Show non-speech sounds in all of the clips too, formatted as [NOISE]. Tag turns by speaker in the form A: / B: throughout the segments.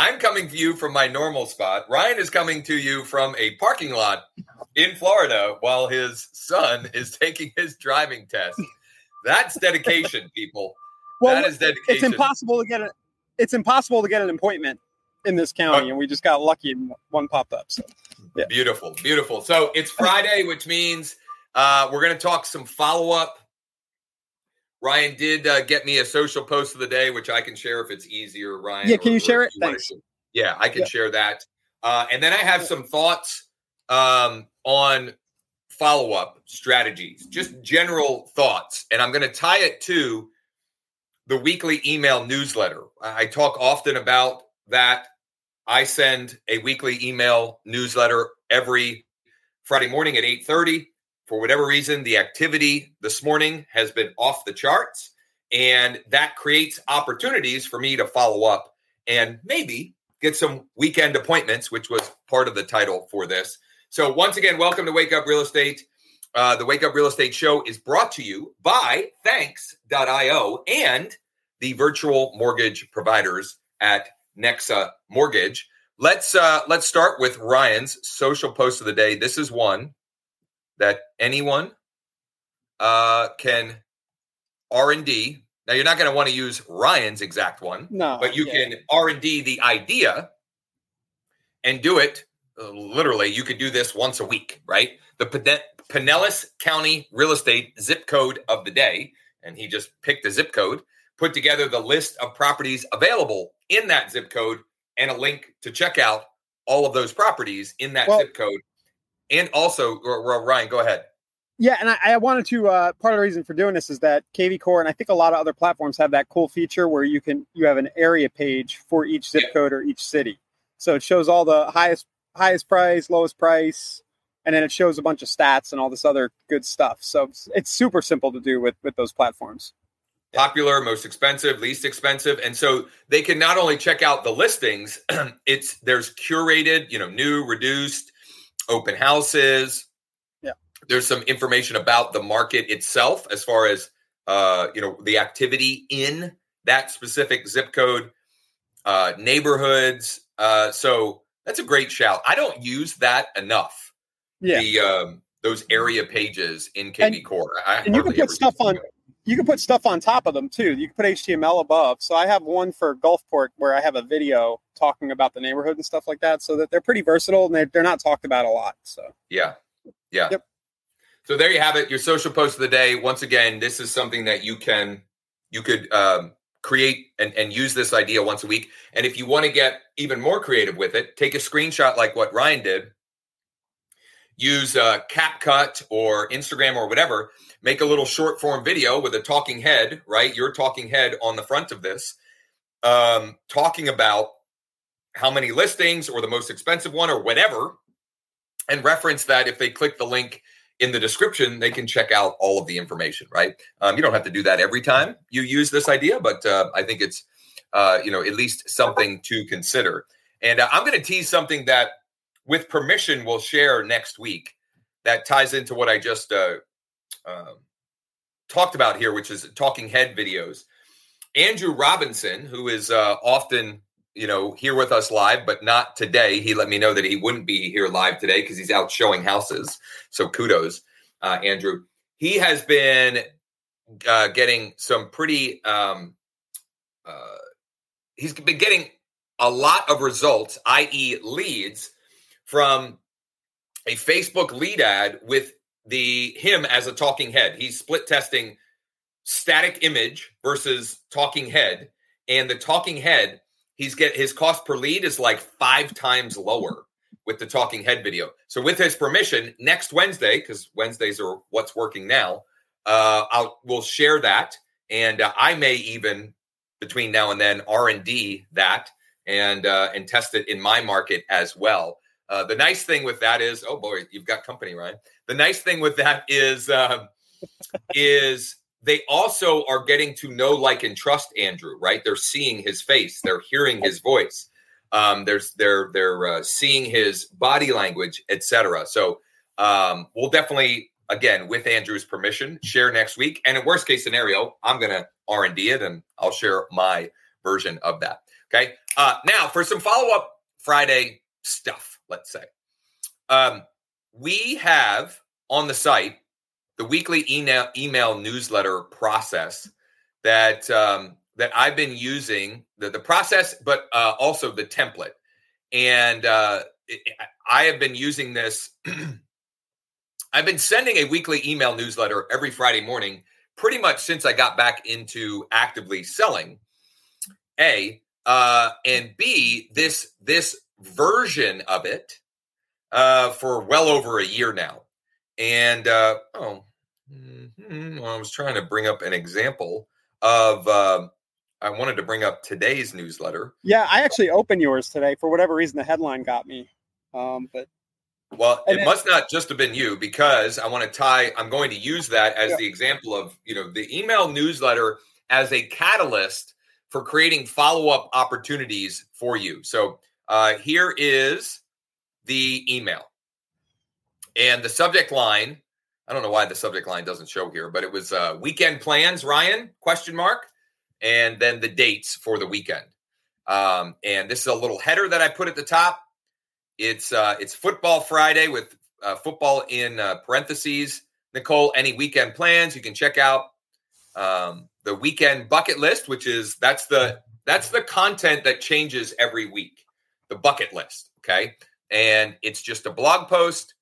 A: I'm coming to you from my normal spot. Ryan is coming to you from a parking lot in Florida while his son is taking his driving test. That's dedication, people. [LAUGHS] well,
B: that is dedication. It's impossible to get a, it's impossible to get an appointment in this county, okay. and we just got lucky and one popped up. So
A: yeah. beautiful, beautiful. So it's Friday, which means uh, we're going to talk some follow up Ryan did uh, get me a social post of the day, which I can share if it's easier, Ryan.
B: Yeah, can you share it? You Thanks.
A: Yeah, I can yeah. share that. Uh, and then I have some thoughts um, on follow up strategies, just general thoughts. And I'm going to tie it to the weekly email newsletter. I talk often about that. I send a weekly email newsletter every Friday morning at 8:30 for whatever reason, the activity this morning has been off the charts. And that creates opportunities for me to follow up and maybe get some weekend appointments, which was part of the title for this. So, once again, welcome to Wake Up Real Estate. Uh, the Wake Up Real Estate Show is brought to you by Thanks.io and the virtual mortgage providers at Nexa Mortgage. Let's uh, let's start with Ryan's social post of the day. This is one that anyone uh, can R and D. Now you're not going to want to use Ryan's exact one, no, but you yeah. can R and D the idea and do it. Uh, literally, you could do this once a week, right? The Pinellas County real estate zip code of the day, and he just picked a zip code, put together the list of properties available in that zip code, and a link to check out all of those properties in that well, zip code and also Ryan, go ahead.
B: Yeah, and I, I wanted to. Uh, part of the reason for doing this is that KV Core and I think a lot of other platforms have that cool feature where you can you have an area page for each zip yeah. code or each city. So it shows all the highest highest price, lowest price, and then it shows a bunch of stats and all this other good stuff. So it's, it's super simple to do with with those platforms.
A: Popular, most expensive, least expensive, and so they can not only check out the listings. [CLEARS THROAT] it's there's curated, you know, new, reduced open houses. Yeah. There's some information about the market itself as far as uh, you know the activity in that specific zip code, uh, neighborhoods. Uh, so that's a great shout. I don't use that enough. Yeah. The um, those area pages in KV and, Core. I
B: and you can put stuff on you can put stuff on top of them too. You can put HTML above. So I have one for Gulfport where I have a video talking about the neighborhood and stuff like that. So that they're pretty versatile and they're, not talked about a lot. So
A: yeah, yeah. Yep. So there you have it. Your social post of the day. Once again, this is something that you can you could um, create and, and use this idea once a week. And if you want to get even more creative with it, take a screenshot like what Ryan did. Use uh, CapCut or Instagram or whatever make a little short form video with a talking head, right? Your talking head on the front of this, um, talking about how many listings or the most expensive one or whatever, and reference that if they click the link in the description, they can check out all of the information, right? Um, you don't have to do that every time you use this idea, but uh, I think it's, uh, you know, at least something to consider. And uh, I'm going to tease something that, with permission, we'll share next week that ties into what I just uh, um, talked about here, which is talking head videos. Andrew Robinson, who is uh, often you know here with us live, but not today. He let me know that he wouldn't be here live today because he's out showing houses. So kudos, uh, Andrew. He has been uh, getting some pretty. Um, uh, he's been getting a lot of results, i.e., leads from a Facebook lead ad with the him as a talking head. He's split testing static image versus talking head, and the talking head he's get his cost per lead is like five times lower with the talking head video. So with his permission, next Wednesday because Wednesdays are what's working now, uh, I'll we'll share that, and uh, I may even between now and then R and D that and uh, and test it in my market as well. Uh, the nice thing with that is, oh boy, you've got company, Ryan. The nice thing with that is, um, is they also are getting to know, like, and trust Andrew. Right? They're seeing his face. They're hearing his voice. Um, there's they're they're uh, seeing his body language, etc. So um, we'll definitely, again, with Andrew's permission, share next week. And in worst case scenario, I'm gonna R and D it, and I'll share my version of that. Okay. Uh, now for some follow up Friday stuff let's say. Um, we have on the site the weekly email, email newsletter process that um, that I've been using the, the process, but uh, also the template. And uh, it, I have been using this. [CLEARS THROAT] I've been sending a weekly email newsletter every Friday morning, pretty much since I got back into actively selling. A uh, and B, this this version of it uh, for well over a year now. And uh, oh, well, I was trying to bring up an example of. Uh, I wanted to bring up today's newsletter.
B: Yeah, I actually opened yours today for whatever reason. The headline got me, um,
A: but well, it then, must not just have been you because I want to tie. I'm going to use that as yeah. the example of you know the email newsletter as a catalyst for creating follow up opportunities for you. So uh, here is the email. And the subject line, I don't know why the subject line doesn't show here, but it was uh, weekend plans, Ryan, question mark, and then the dates for the weekend. Um, and this is a little header that I put at the top. It's uh, it's football Friday with uh, football in uh, parentheses. Nicole, any weekend plans? You can check out um, the weekend bucket list, which is that's the that's the content that changes every week the bucket list. Okay. And it's just a blog post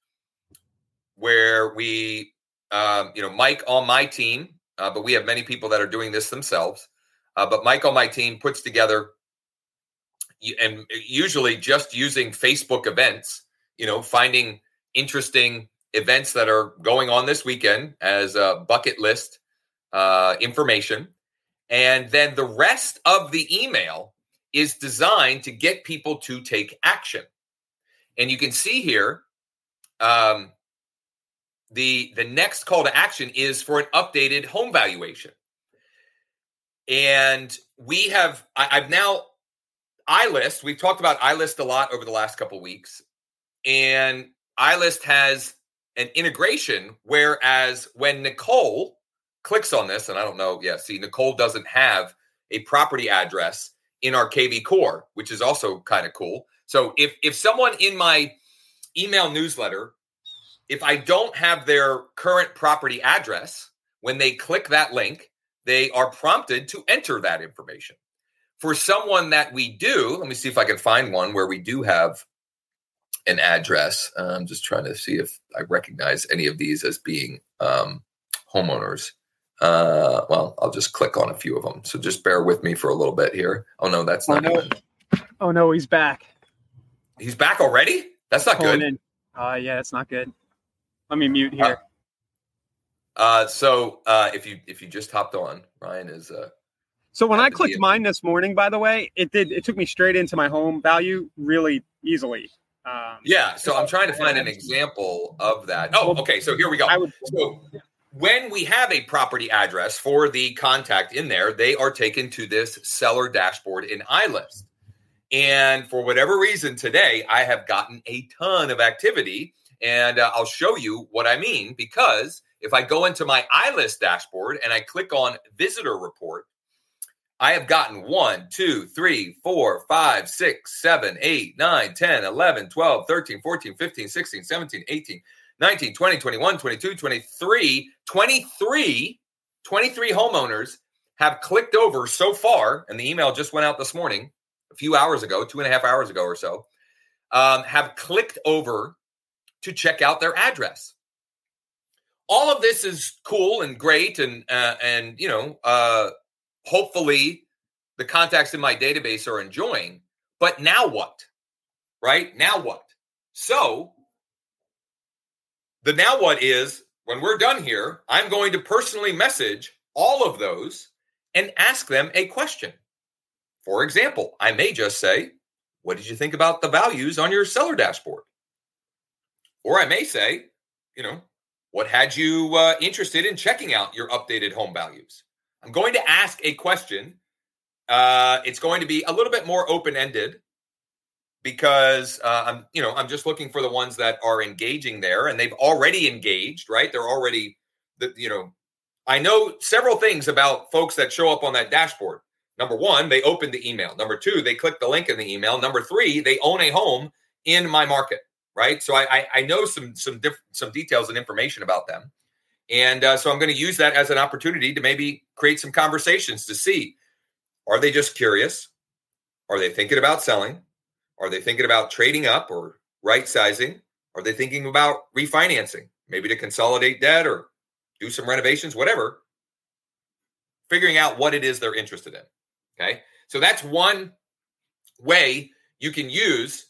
A: where we, um, you know, Mike on my team, uh, but we have many people that are doing this themselves. Uh, but Mike on my team puts together, and usually just using Facebook events, you know, finding interesting events that are going on this weekend as a bucket list uh, information. And then the rest of the email is designed to get people to take action. And you can see here, um, the the next call to action is for an updated home valuation. And we have I, I've now iList. We've talked about iList a lot over the last couple weeks, and iList has an integration. Whereas when Nicole clicks on this, and I don't know, yeah, see, Nicole doesn't have a property address in our KV core, which is also kind of cool. So if if someone in my email newsletter, if I don't have their current property address, when they click that link, they are prompted to enter that information. For someone that we do, let me see if I can find one where we do have an address. Uh, I'm just trying to see if I recognize any of these as being um, homeowners. Uh, well, I'll just click on a few of them. So just bear with me for a little bit here. Oh no, that's oh, not.
B: No. Oh no, he's back.
A: He's back already. That's not Pulling good.
B: Uh, yeah, that's not good. Let me mute here.
A: Uh, uh, so uh, if you if you just hopped on, Ryan is. Uh,
B: so when I clicked mine this morning, by the way, it did. It took me straight into my home value really easily.
A: Um, yeah, so I'm trying to find an example of that. Oh, okay. So here we go. I would, so when we have a property address for the contact in there, they are taken to this seller dashboard in iList. And for whatever reason, today I have gotten a ton of activity, and uh, I'll show you what I mean because if I go into my iList dashboard and I click on Visitor Report, I have gotten 1, 2, 3, 4, 5, 6, 7, 8, 9, 10, 11, 12, 13, 14, 15, 16, 17, 18, 19, 20, 21, 22, 23, 23, 23 homeowners have clicked over so far, and the email just went out this morning, a few hours ago, two and a half hours ago or so, um, have clicked over to check out their address. All of this is cool and great, and uh, and you know, uh, hopefully, the contacts in my database are enjoying. But now what? Right now what? So the now what is when we're done here, I'm going to personally message all of those and ask them a question. For example, I may just say, What did you think about the values on your seller dashboard? Or I may say, You know, what had you uh, interested in checking out your updated home values? I'm going to ask a question. Uh, it's going to be a little bit more open ended because uh, I'm, you know, I'm just looking for the ones that are engaging there, and they've already engaged, right? They're already, the, you know, I know several things about folks that show up on that dashboard. Number one, they opened the email. Number two, they clicked the link in the email. Number three, they own a home in my market, right? So I I, I know some some diff- some details and information about them, and uh, so I'm going to use that as an opportunity to maybe create some conversations to see are they just curious, are they thinking about selling are they thinking about trading up or right sizing? Are they thinking about refinancing, maybe to consolidate debt or do some renovations, whatever? Figuring out what it is they're interested in. Okay. So that's one way you can use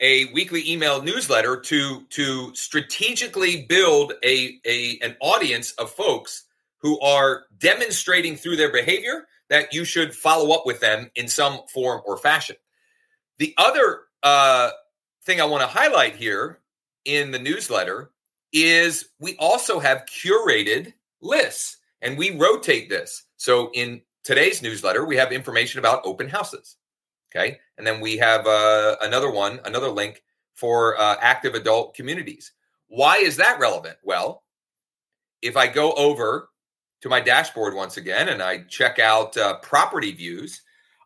A: a weekly email newsletter to to strategically build a, a an audience of folks who are demonstrating through their behavior that you should follow up with them in some form or fashion. The other uh, thing I want to highlight here in the newsletter is we also have curated lists and we rotate this. So in today's newsletter, we have information about open houses. Okay. And then we have uh, another one, another link for uh, active adult communities. Why is that relevant? Well, if I go over to my dashboard once again and I check out uh, property views,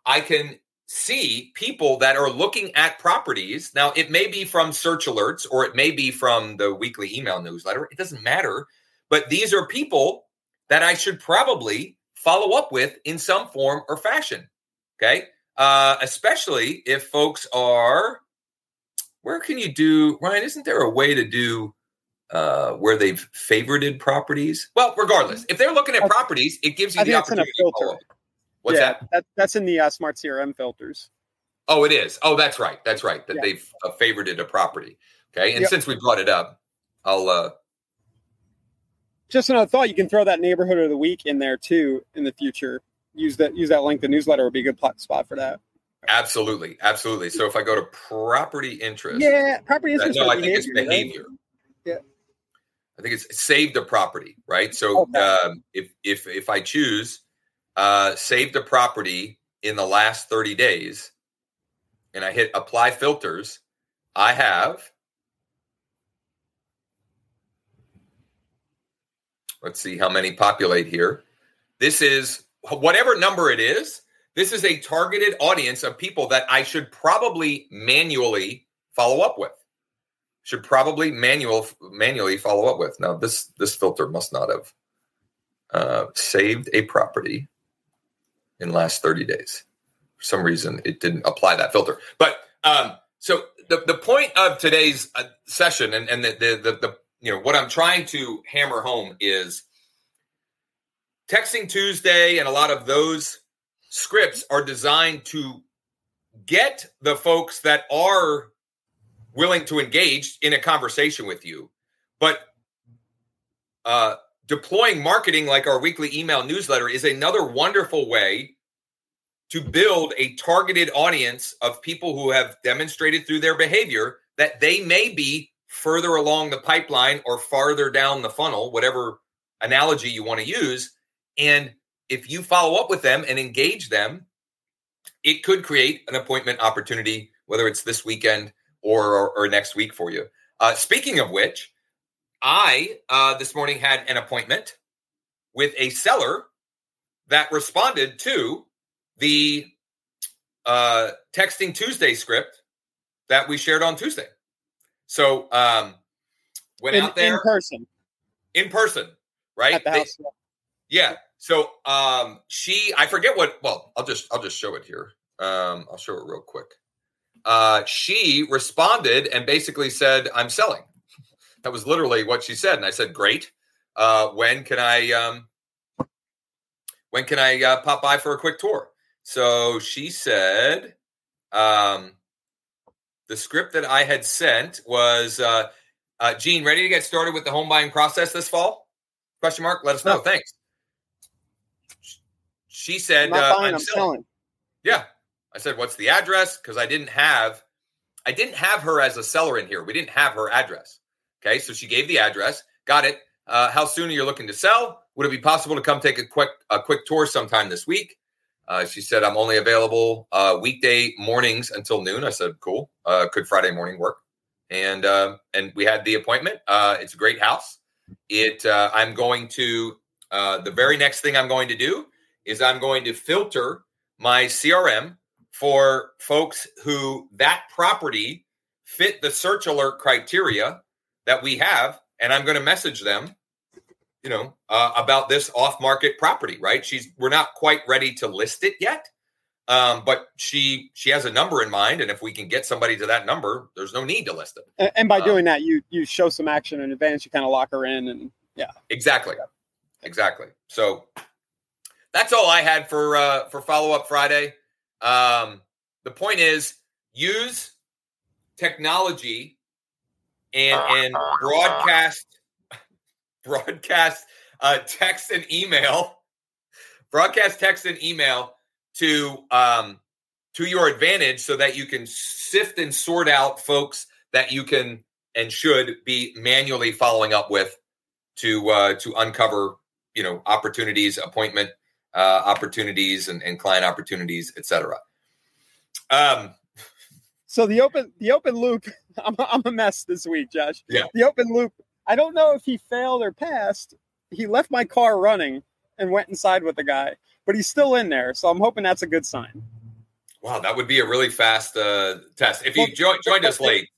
A: I can see people that are looking at properties. Now, it may be from search alerts or it may be from the weekly email newsletter. It doesn't matter. But these are people that I should probably follow up with in some form or fashion. Okay. Uh, especially if folks are, where can you do, Ryan? Isn't there a way to do uh, where they've favorited properties? Well, regardless, if they're looking at properties, it gives you I the opportunity. To follow up.
B: What's yeah, that? that? That's in the uh, smart CRM filters.
A: Oh, it is. Oh, that's right. That's right. That yeah. they've uh, favorited a property. Okay. And yep. since we brought it up, I'll. uh
B: Just another thought. You can throw that neighborhood of the week in there too in the future. Use that. Use that link. The newsletter would be a good spot for that.
A: Absolutely, absolutely. So if I go to property interest,
B: yeah, property interest. No, I
A: think it's
B: behavior. Right?
A: Yeah. I think it's save the property, right? So okay. um, if if if I choose uh, saved a property in the last 30 days and I hit apply filters, I have, let's see how many populate here. This is whatever number it is, this is a targeted audience of people that I should probably manually follow up with. Should probably manual manually follow up with. Now this this filter must not have uh, saved a property in the last 30 days. For some reason, it didn't apply that filter. But um, so the, the point of today's uh, session and, and the, the, the, the, you know, what I'm trying to hammer home is texting Tuesday and a lot of those scripts are designed to get the folks that are willing to engage in a conversation with you, but uh, deploying marketing like our weekly email newsletter is another wonderful way to build a targeted audience of people who have demonstrated through their behavior that they may be further along the pipeline or farther down the funnel, whatever analogy you want to use. And if you follow up with them and engage them, it could create an appointment opportunity, whether it's this weekend or, or, or next week for you. Uh, speaking of which, I uh, this morning had an appointment with a seller that responded to the uh, texting Tuesday script that we shared on Tuesday. So um, went in, out there
B: in person,
A: in person, right? The they, yeah. So um, she, I forget what. Well, I'll just I'll just show it here. Um, I'll show it real quick. Uh, she responded and basically said, "I'm selling." That was literally what she said. And I said, great. Uh, when can I, um, when can I uh, pop by for a quick tour? So she said, um, the script that I had sent was, uh, uh, Gene, ready to get started with the home buying process this fall? Question mark. Let us know. No. Thanks. She said, I'm, uh, buying, I'm, I'm selling. selling. Yeah. I said, what's the address? Because I didn't have, I didn't have her as a seller in here. We didn't have her address. Okay, so she gave the address. Got it. Uh, how soon are you looking to sell? Would it be possible to come take a quick a quick tour sometime this week? Uh, she said, "I'm only available uh, weekday mornings until noon." I said, "Cool. Uh, could Friday morning work?" And um, and we had the appointment. Uh, it's a great house. It. Uh, I'm going to. the very next thing I'm going to do is I'm going to filter my CRM for folks who that property fit the search alert criteria that we have, and I'm going to message them, you know, uh, about this off market property. Right? She's we're not quite ready to list it yet, um, but she she has a number in mind, and if we can get somebody to that number, there's no need to list it.
B: And, and by um, doing that, you you show some action in advance. You kind of lock her in, and yeah,
A: exactly, exactly. So that's all I had for uh, for follow up Friday. Um, the point is use technology and and broadcast [LAUGHS] broadcast uh, text and email broadcast text and email to um, to your advantage so that you can sift and sort out folks that you can and should be manually following up with to uh, to uncover you know opportunities appointment uh, opportunities and, and client opportunities etc um
B: so the open the open loop, [LAUGHS] I'm a, I'm a mess this week, Josh. Yeah. The open loop. I don't know if he failed or passed. He left my car running and went inside with the guy, but he's still in there. So I'm hoping that's a good sign.
A: Wow, that would be a really fast uh, test. If he jo- joined us late,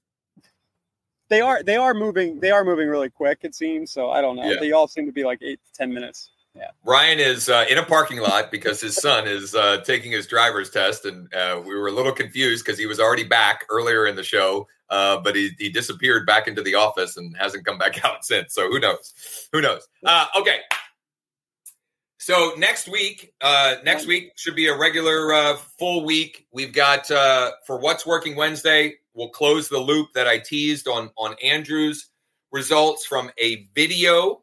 B: they are they are moving they are moving really quick. It seems so. I don't know. Yeah. They all seem to be like eight to ten minutes. Yeah.
A: Ryan is uh, in a parking lot because his son is uh, taking his driver's test, and uh, we were a little confused because he was already back earlier in the show, uh, but he, he disappeared back into the office and hasn't come back [LAUGHS] out since. So who knows? Who knows? Uh, okay. So next week, uh, next week should be a regular full week. We've got for what's working Wednesday. We'll close the loop that I teased on on Andrew's results from a video.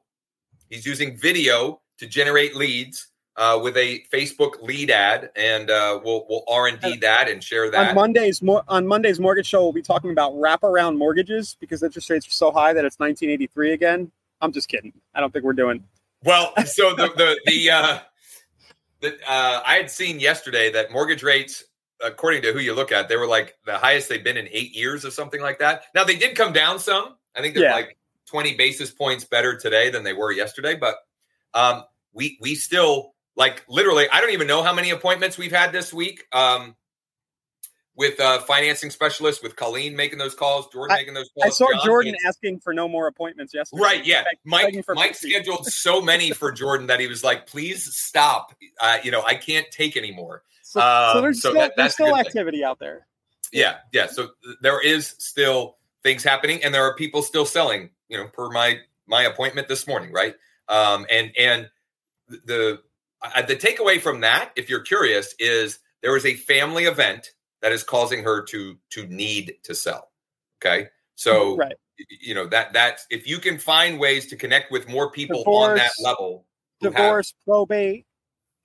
A: He's using video to generate leads uh, with a Facebook lead ad, and uh, we'll we'll R and D uh, that and share that.
B: On
A: Mondays,
B: mo- on Monday's mortgage show, we'll be talking about wraparound mortgages because interest rates are so high that it's 1983 again. I'm just kidding. I don't think we're doing.
A: Well, [LAUGHS] so the the the, uh, the uh, I had seen yesterday that mortgage rates, according to who you look at, they were like the highest they've been in eight years or something like that. Now they did come down some. I think they're yeah. like 20 basis points better today than they were yesterday, but um, we we still like literally. I don't even know how many appointments we've had this week. Um, with uh, financing specialists, with Colleen making those calls, Jordan I, making those calls. I
B: saw John Jordan asking for no more appointments yesterday.
A: Right? Yeah, Mike. Mike scheduled so many for Jordan that he was like, "Please stop. Uh, you know, I can't take anymore." So, um,
B: so there's so still, that, there's still activity thing. out there.
A: Yeah, yeah. So there is still things happening, and there are people still selling. You know, per my my appointment this morning, right? Um, and and the the takeaway from that, if you're curious, is there is a family event that is causing her to to need to sell. Okay, so mm, right. you know that that's if you can find ways to connect with more people divorce, on that level,
B: divorce, have, probate.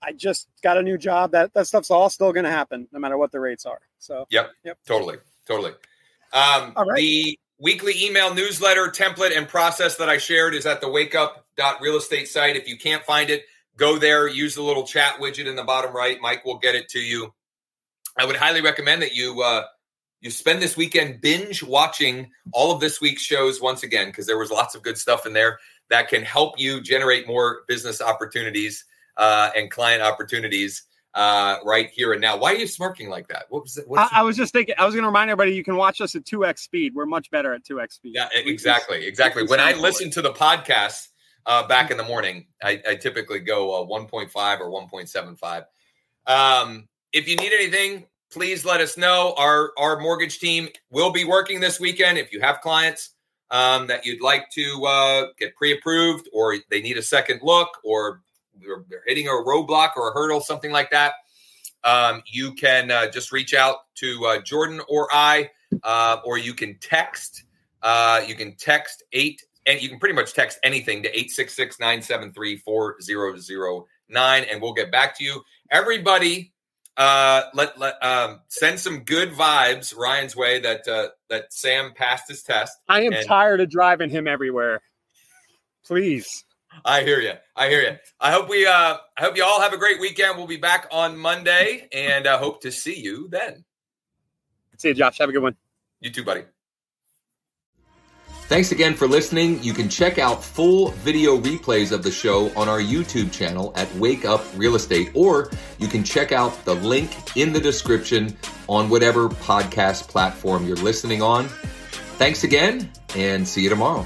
B: I just got a new job. That that stuff's all still going to happen, no matter what the rates are. So
A: yep, yep, totally, totally. Um, all right. The weekly email newsletter template and process that I shared is at the Wake Up real estate site. If you can't find it, go there, use the little chat widget in the bottom right. Mike will get it to you. I would highly recommend that you uh, you spend this weekend binge watching all of this week's shows once again because there was lots of good stuff in there that can help you generate more business opportunities uh, and client opportunities uh, right here and now. Why are you smirking like that? What
B: was
A: it? I,
B: I, was just thinking. I was going to remind everybody you can watch us at two x speed. We're much better at two x speed.
A: Yeah, exactly, exactly. When I listen to the podcast uh, back mm-hmm. in the morning. I, I typically go uh, 1.5 or 1.75. Um, if you need anything, please let us know. Our our mortgage team will be working this weekend. If you have clients um, that you'd like to uh, get pre-approved, or they need a second look, or they're hitting a roadblock or a hurdle, something like that, um, you can uh, just reach out to uh, Jordan or I, uh, or you can text. Uh, you can text eight and you can pretty much text anything to 866 973 4009 and we'll get back to you. Everybody, uh, let, let um, send some good vibes Ryan's way that uh, that Sam passed his test.
B: I am and- tired of driving him everywhere. Please.
A: I hear you. I hear you. I hope we. Uh, I hope you all have a great weekend. We'll be back on Monday, and I uh, hope to see you then.
B: See you, Josh. Have a good one.
A: You too, buddy.
C: Thanks again for listening. You can check out full video replays of the show on our YouTube channel at Wake Up Real Estate, or you can check out the link in the description on whatever podcast platform you're listening on. Thanks again, and see you tomorrow.